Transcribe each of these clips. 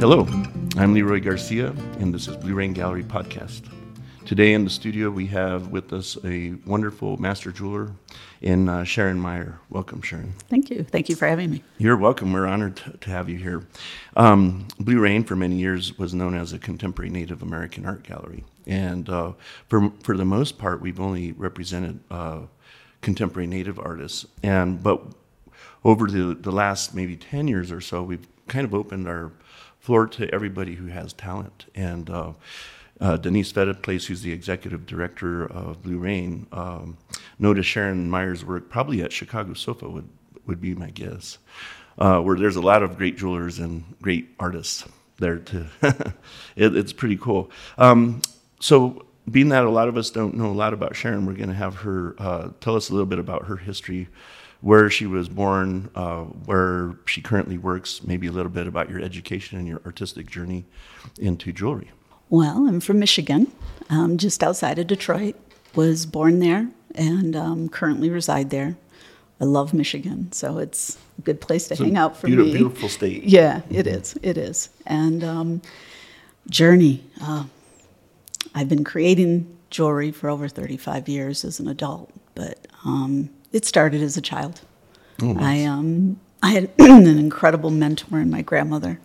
Hello, I'm Leroy Garcia, and this is Blue Rain Gallery Podcast. Today in the studio, we have with us a wonderful master jeweler in uh, Sharon Meyer. Welcome, Sharon. Thank you. Thank you for having me. You're welcome. We're honored to, to have you here. Um, Blue Rain, for many years, was known as a contemporary Native American art gallery. And uh, for, for the most part, we've only represented uh, contemporary Native artists. And But over the, the last maybe 10 years or so, we've kind of opened our floor to everybody who has talent. And uh, uh, Denise Place, who's the executive director of Blue Rain, um, noticed Sharon Meyer's work probably at Chicago Sofa would would be my guess. Uh, where there's a lot of great jewelers and great artists there too. it, it's pretty cool. Um, so, being that a lot of us don't know a lot about Sharon, we're going to have her uh, tell us a little bit about her history, where she was born, uh, where she currently works, maybe a little bit about your education and your artistic journey into jewelry. Well, I'm from Michigan, um, just outside of Detroit. Was born there and um, currently reside there. I love Michigan, so it's a good place to it's hang out for beautiful, me. Beautiful state. Yeah, it mm-hmm. is. It is. And um, journey. Uh, I've been creating jewelry for over 35 years as an adult, but um, it started as a child. Oh, nice. I um, I had an incredible mentor in my grandmother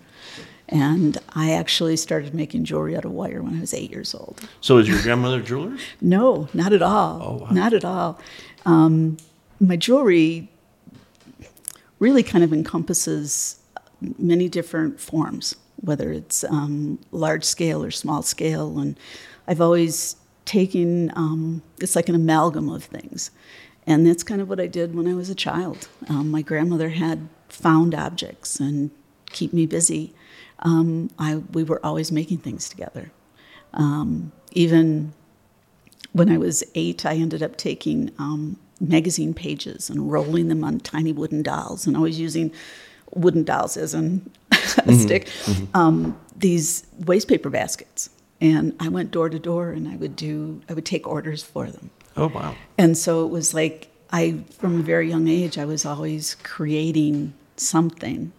and I actually started making jewelry out of wire when I was eight years old. So, is your grandmother a jeweler? no, not at all. Oh, wow. Not at all. Um, my jewelry really kind of encompasses many different forms, whether it's um, large scale or small scale. And I've always taken, um, it's like an amalgam of things. And that's kind of what I did when I was a child. Um, my grandmother had found objects and keep me busy um, I, we were always making things together. Um, even when I was eight, I ended up taking um, magazine pages and rolling them on tiny wooden dolls, and always using wooden dolls as an, a mm-hmm. stick. Mm-hmm. Um, these waste paper baskets, and I went door to door, and I would do, I would take orders for them. Oh wow! And so it was like I, from a very young age, I was always creating something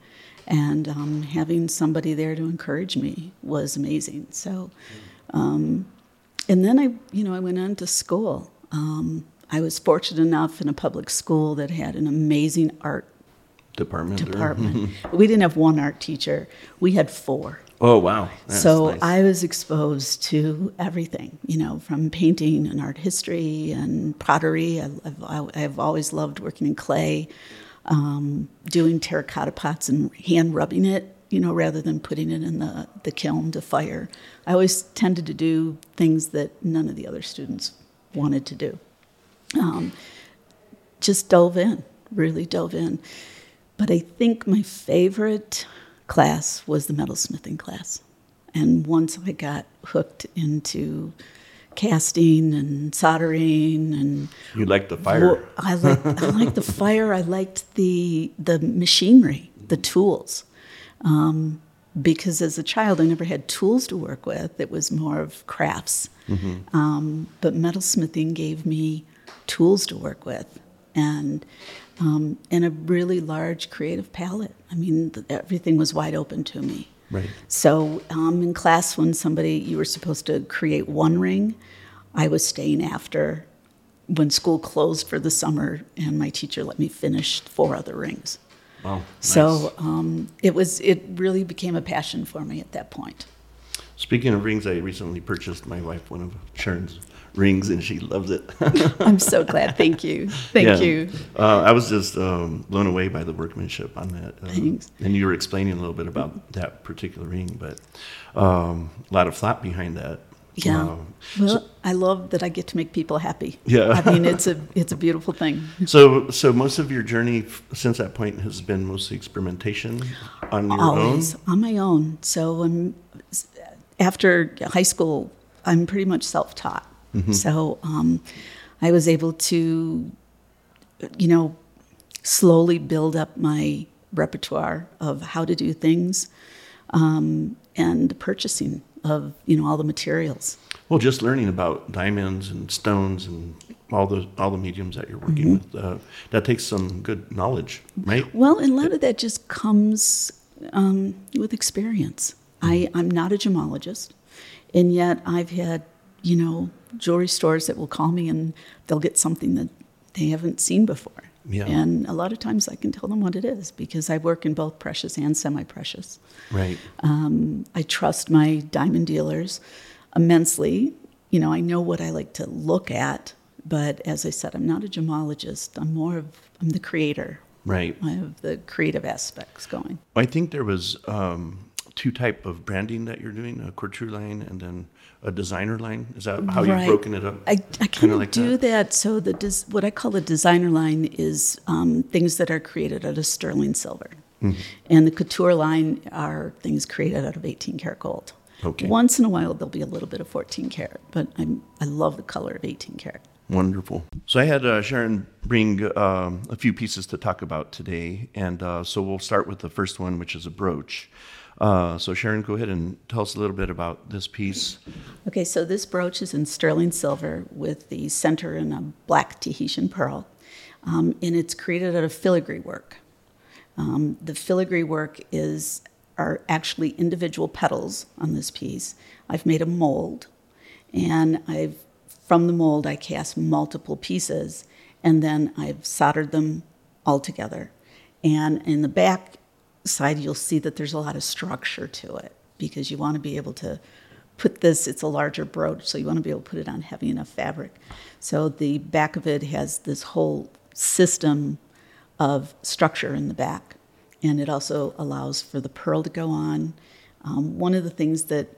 and um, having somebody there to encourage me was amazing. So, um, and then I, you know, I went on to school. Um, I was fortunate enough in a public school that had an amazing art department. Department. we didn't have one art teacher; we had four. Oh wow! That's so nice. I was exposed to everything, you know, from painting and art history and pottery. I, have I've always loved working in clay um, doing terracotta pots and hand rubbing it, you know, rather than putting it in the, the kiln to fire. I always tended to do things that none of the other students wanted to do. Um, just dove in, really dove in. But I think my favorite class was the metalsmithing class. And once I got hooked into casting and soldering and you liked the fire. I liked i liked the fire. I liked the the machinery the tools. Um, because as a child i never had tools to work with. It was more of crafts. Mm-hmm. um, but metalsmithing gave me tools to work with and um, and a really large creative palette i mean everything was wide open to me Right. So um, in class, when somebody you were supposed to create one ring, I was staying after when school closed for the summer, and my teacher let me finish four other rings. Wow. Nice. So um, it was it really became a passion for me at that point. Speaking of rings, I recently purchased my wife one of Sharon's rings, and she loves it. I'm so glad. Thank you. Thank yeah. you. Uh, I was just um, blown away by the workmanship on that. Um, Thanks. And you were explaining a little bit about that particular ring, but um, a lot of thought behind that. Yeah. Um, well, so, I love that I get to make people happy. Yeah. I mean, it's a it's a beautiful thing. So, so most of your journey since that point has been mostly experimentation on your Always, own. on my own. So, um, after high school, I'm pretty much self-taught. Mm-hmm. So um, I was able to, you know, slowly build up my repertoire of how to do things um, and purchasing of you know all the materials. Well, just learning about diamonds and stones and all the all the mediums that you're working mm-hmm. with uh, that takes some good knowledge, right? Well, and a lot of that just comes um, with experience. I, I'm not a gemologist, and yet I've had, you know, jewelry stores that will call me and they'll get something that they haven't seen before. Yeah. And a lot of times I can tell them what it is because I work in both precious and semi precious. Right. Um, I trust my diamond dealers immensely. You know, I know what I like to look at, but as I said, I'm not a gemologist. I'm more of, I'm the creator. Right. I have the creative aspects going. I think there was um, two type of branding that you're doing: a couture line and then a designer line. Is that how Right. you've broken it up? I, I kind of like do that. So the des- what I call the designer line is um, things that are created out of sterling silver, Mm-hmm. and the couture line are things created out of 18 karat gold. Okay. Once in a while there'll be a little bit of 14 karat, but I'm, I love the color of 18 karat. Wonderful. So I had uh, Sharon bring um, a few pieces to talk about today, and uh, so we'll start with the first one, which is a brooch. Uh, so Sharon, go ahead and tell us a little bit about this piece. Okay, so this brooch is in sterling silver with the center in a black Tahitian pearl, um, and it's created out of filigree work. Um, the filigree work is are actually individual petals on this piece. I've made a mold, and I've from the mold I cast multiple pieces, and then I've soldered them all together. And in the back side, you'll see that there's a lot of structure to it because you want to be able to put this. It's a larger brooch, so you want to be able to put it on heavy enough fabric. So the back of it has this whole system of structure in the back. And it also allows for the pearl to go on. Um, one of the things that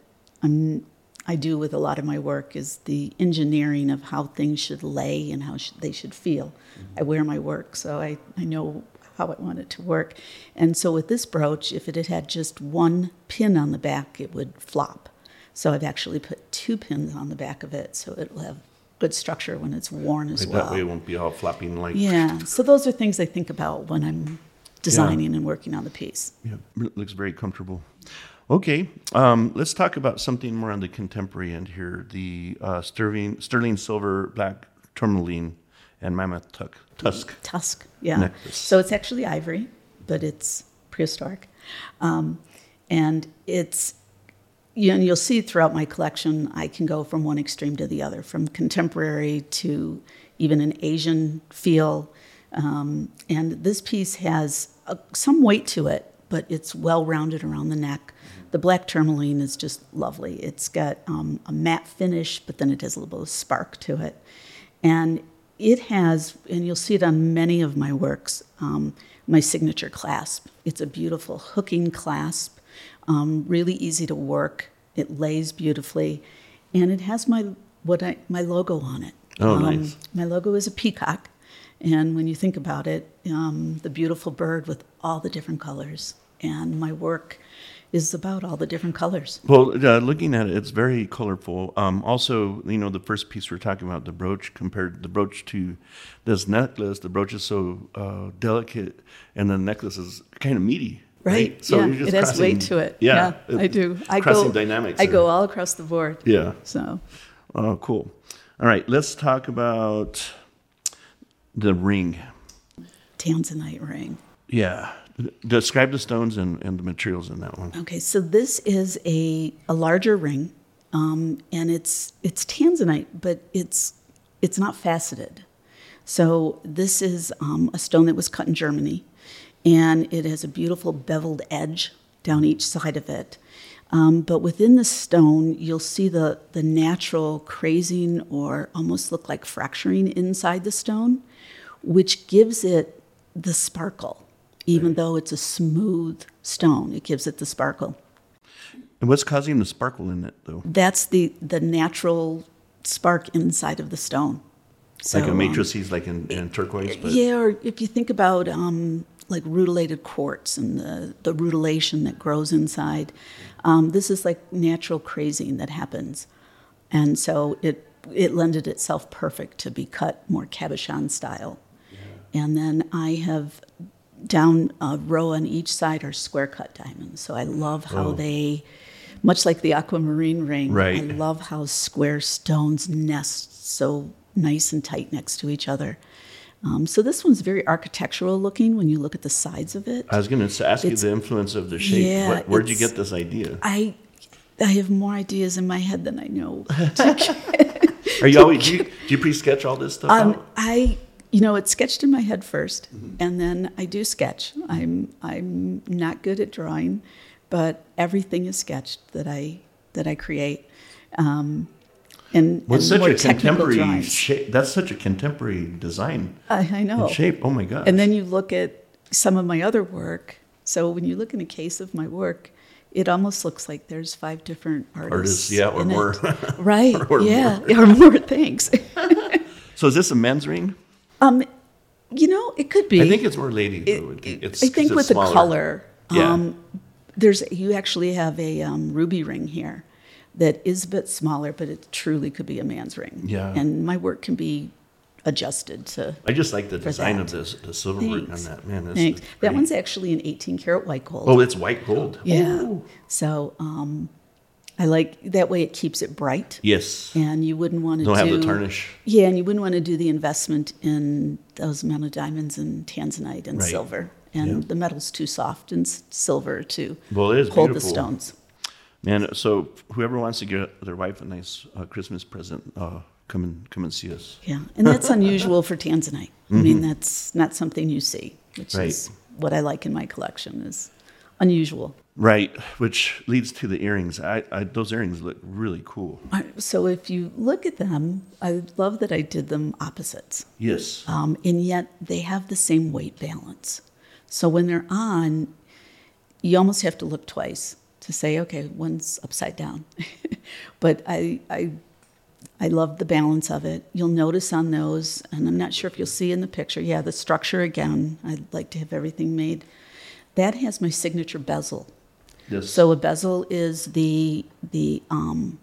I'm, I do with a lot of my work is the engineering of how things should lay and how sh- they should feel. I wear my work, so I, I know how I want it to work. And so with this brooch, if it had had just one pin on the back, it would flop. So I've actually put two pins on the back of it so it will have good structure when it's worn as Like, well. That way it won't be all flapping like. Yeah, so those are things I think about when I'm designing and working on the piece. Yeah, it looks very comfortable. Okay, um, let's talk about something more on the contemporary end here. The uh, sterling, sterling silver black tourmaline and mammoth tuck, tusk. Tusk, yeah. Necklace. So it's actually ivory, but it's prehistoric. Um, and it's, you and you'll see throughout my collection, I can go from one extreme to the other, from contemporary to even an Asian feel. Um, and this piece has a, some weight to it, but it's well rounded around the neck. The black tourmaline is just lovely. It's got um, a matte finish, but then it has a little bit of spark to it. And it has, and you'll see it on many of my works, um, my signature clasp. It's a beautiful hooking clasp, um, really easy to work. It lays beautifully, and it has my what I my logo on it. Oh, Um, nice. My logo is a peacock, and when you think about it, um, the beautiful bird with all the different colors, and my work is about all the different colors. Well, uh, looking at it, it's very colorful. Um, also, you know, the first piece we're talking about, the brooch, compared the brooch to this necklace, the brooch is so uh, delicate, and the necklace is kind of meaty. Right. So yeah. it has crossing- weight to it. Yeah, I do. I go. dynamics I go all across the board. Yeah. So Oh, cool. All right, let's talk about the ring. tanzanite ring. Yeah. Describe the stones and, and the materials in that one. Okay, so this is a, a larger ring, um, and it's it's tanzanite, but it's it's not faceted. So this is um, a stone that was cut in Germany, and it has a beautiful beveled edge down each side of it. Um, but within the stone, you'll see the the natural crazing or almost look like fracturing inside the stone, which gives it the sparkle. Even though it's a smooth stone, it gives it the sparkle. And what's causing the sparkle in it, though? That's the the natural spark inside of the stone. So, like a um, matrices, like in, in turquoise, but yeah, or if you think about um, like rutilated quartz and the, the rutilation that grows inside, um, this is like natural crazing that happens. And so it, it lended itself perfect to be cut more cabochon style. And then I have down a row on each side are square cut diamonds. So I love how Oh. they, much like the aquamarine ring, Right. I love how square stones nest so nice and tight next to each other. Um, so this one's very architectural looking when you look at the sides of it. I was going to ask you the influence of the shape. Yeah, What, where'd you get this idea? I I have more ideas in my head than I know. Are you always do you, do you pre-sketch all this stuff Um? I, you know, it's sketched in my head 1st Mm-hmm. and then I do sketch. I'm I'm not good at drawing, but everything is sketched that I that I create. Um, and, What's and such more a contemporary shape? That's such a contemporary design I, I know. and shape. Oh my god! And then you look at some of my other work. So when you look in a case of my work, it almost looks like there's five different artists. Artists, yeah, or more. right? Or yeah, or more things. so is this a men's ring? Um, you know, it could be. I think it's more lady. It- it- It's, I think with the color, Yeah. um, there's you actually have a um, ruby ring here that is a bit smaller, but it truly could be a man's ring. Yeah. and my work can be adjusted to. I just like the design that. of this, the silver work on that. Man, that's, Thanks. That one's actually an 18 karat white gold. Oh, it's white gold. yeah. Ooh. So um, I like that way. It keeps it bright, Yes. and you wouldn't want to Don't do have the tarnish. Yeah, and you wouldn't want to do the investment in those amount of diamonds and tanzanite and Right. silver. And Yeah. the metal's too soft and silver to Well, it is hold the stones. Man, so whoever wants to get their wife a nice uh, Christmas present, uh, come and come and see us. Yeah, and that's unusual for tanzanite. I mean, that's not something you see, which Mm-hmm. Right. is what I like in my collection is unusual. Right, which leads to the earrings. I, I those earrings look really cool. So if you look at them, I love that I did them opposites. Yes. um, and yet they have the same weight balance. So when they're on, you almost have to look twice to say, okay, one's upside down. but I, I, I love the balance of it. You'll notice on those, and I'm not sure if you'll see in the picture. Yeah, the structure again. I'd like to have everything made. That has my signature bezel. yes. So a bezel is the the um,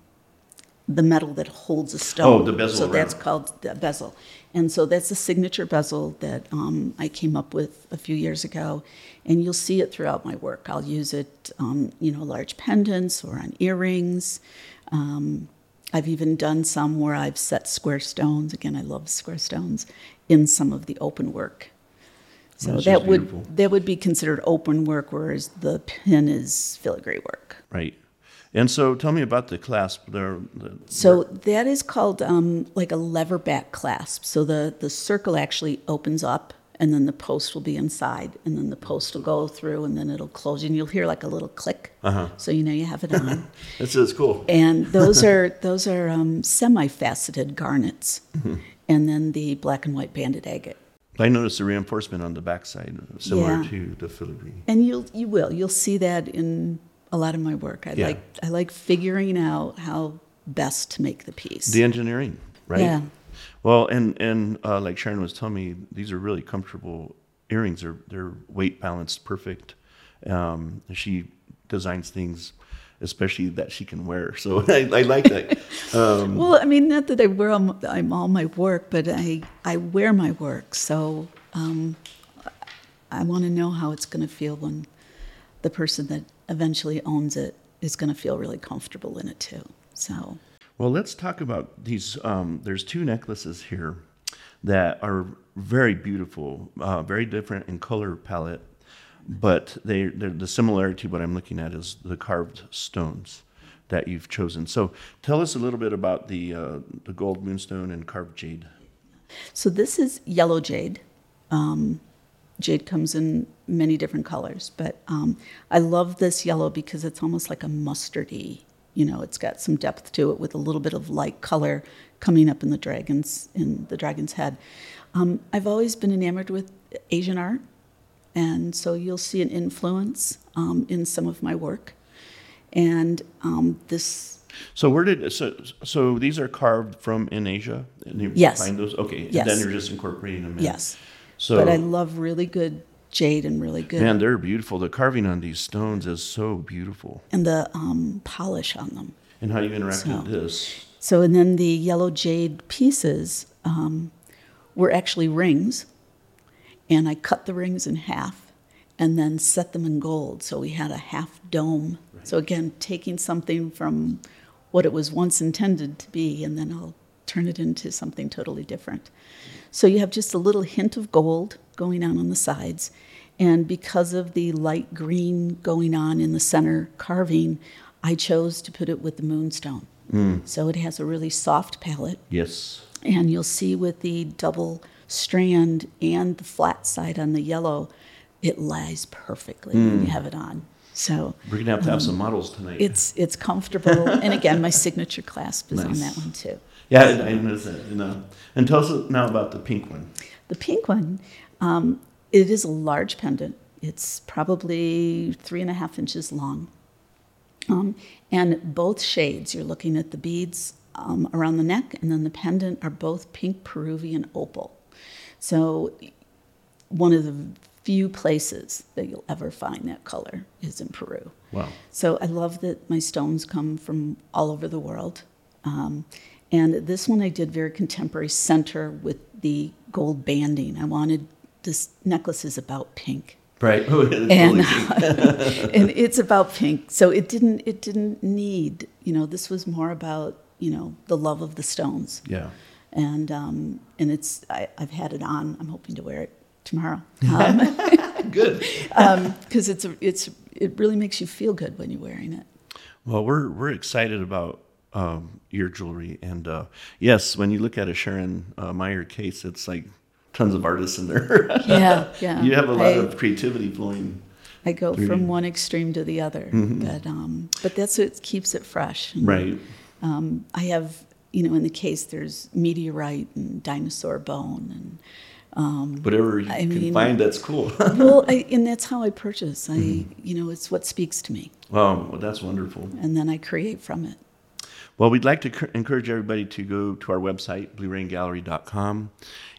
the metal that holds a stone. Oh, the bezel So that's called the bezel, and so that's the signature bezel that um, I came up with a few years ago, and you'll see it throughout my work. I'll use it, um, you know, large pendants or on earrings. Um, I've even done some where I've set square stones. Again, I love square stones in some of the open work. So That's that would beautiful. that would be considered open work, whereas the pin is filigree work. right. And so, tell me about the clasp. there. the So that is called um, like a lever back clasp. So the, the circle actually opens up and then the post will be inside and then the post will go through and then it'll close and you'll hear like a little click. Uh-huh. So you know you have it on. this is cool. and those are those are um, semi-faceted garnets. Mm-hmm. And then the black and white banded agate. I noticed the reinforcement on the backside, similar Yeah. to the filigree. And you'll you will you'll see that in a lot of my work. I Yeah. like I like figuring out how best to make the piece. The engineering, right? Yeah. Well, and and uh, like Sharon was telling me, these are really comfortable earrings. They're they're weight balanced, perfect. Um, she designs things, especially that she can wear. So I, I like that. Um, Well, I mean, not that I wear all, I'm all my work, but I, I wear my work. So um, I want to know how it's going to feel when the person that eventually owns it is going to feel really comfortable in it too. So, Well, let's talk about these. Um, there's two necklaces here that are very beautiful, uh, very different in color palette, but they the similarity. What I'm looking at is the carved stones that you've chosen. So, tell us a little bit about the uh, the gold moonstone and carved jade. so this is yellow jade. Um, jade comes in many different colors, but um, I love this yellow because it's almost like a mustardy. You know, it's got some depth to it with a little bit of light color coming up in the dragon's in the dragon's head. Um, I've always been enamored with Asian art, and so you'll see an influence um, in some of my work. And um, this, So, where did so so these are carved from in Asia? And you Yes. Find those okay. Yes. And then you're just incorporating them in. yes, So, but I love really good jade and really good man, they're beautiful. The carving on these stones is so beautiful. and the um, polish on them. And how you interact So- with this. So, and then the yellow jade pieces um, were actually rings, and I cut the rings in half and then set them in gold. So we had a half dome. So, again, taking something from what it was once intended to be, and then I'll turn it into something totally different. So you have just a little hint of gold going on on the sides. And because of the light green going on in the center carving, I chose to put it with the moonstone. Mm. So it has a really soft palette. Yes. And you'll see with the double strand and the flat side on the yellow, it lies perfectly mm. when you have it on. So we're gonna have to have um, some models tonight. It's it's comfortable, and again, my signature clasp is nice. on that one too. Yeah, I, I noticed that. And, uh, and tell us now about the pink one. The pink one, um, it is a large pendant. It's probably three and a half inches long. Um, and both shades, you're looking at the beads um, around the neck and then the pendant are both pink Peruvian opal. So, one of the few places that you'll ever find that color is in Peru. Wow. So, I love that my stones come from all over the world. Um, and this one I did very contemporary center with the gold banding. I wanted this necklace is about pink. Right. and, and it's about pink. So it didn't it didn't need, you know, this was more about, you know, the love of the stones. Yeah. And um, and it's I, have had it on. I'm hoping to wear it tomorrow. Um, good. Because um, it's a, it's it really makes you feel good when you're wearing it. Well, we're we're excited about um, your jewelry, and uh, yes, when you look at a Sharon uh, Meyer case, it's like tons of artists in there. yeah, yeah. You have a lot I, of creativity flowing. I go from you. one extreme to the other, mm-hmm. but um, but that's what keeps it fresh. Right. Um, I have, you know, in the case there's meteorite and dinosaur bone and. Um, Whatever you I can mean, find, that's cool. well, I, and that's how I purchase. I, mm-hmm. you know, it's what speaks to me. Oh, well, that's wonderful. And then I create from it. Well, we'd like to encourage everybody to go to our website, blueraingallery.com,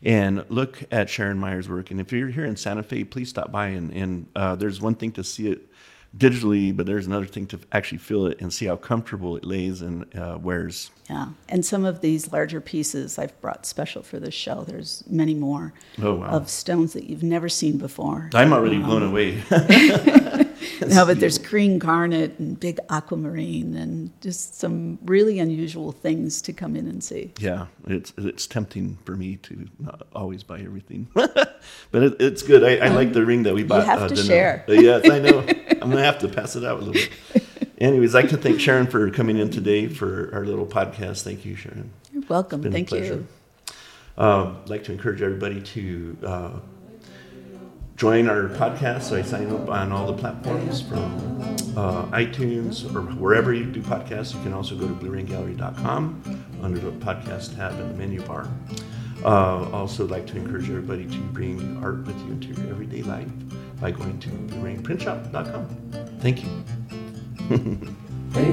and look at Sharon Meyer's work. And if you're here in Santa Fe, please stop by. And, and uh, there's one thing to see it digitally, but there's another thing to actually feel it and see how comfortable it lays and uh, wears. Yeah, and some of these larger pieces I've brought special for this show. There's many more oh, wow. of stones that you've never seen before. I'm already um, blown away. no, but there's green garnet and big aquamarine and just some really unusual things to come in and see. Yeah, it's it's tempting for me to not always buy everything, but it, it's good. I, I, like the ring that we bought. You have uh, to share. Uh, yes, I know. I'm gonna have to pass it out a little bit. Anyways, I'd like to thank Sharon for coming in today for our little podcast. Thank you, Sharon. You're welcome. Thank you. Uh, I'd like to encourage everybody to uh, join our podcast. So I sign up on all the platforms from uh, iTunes or wherever you do podcasts. You can also go to blueraingallery.com under the podcast tab in the menu bar. Uh, also, like to encourage everybody to bring art with you into your everyday life by going to bluerainprintshop.com. Thank you. hey,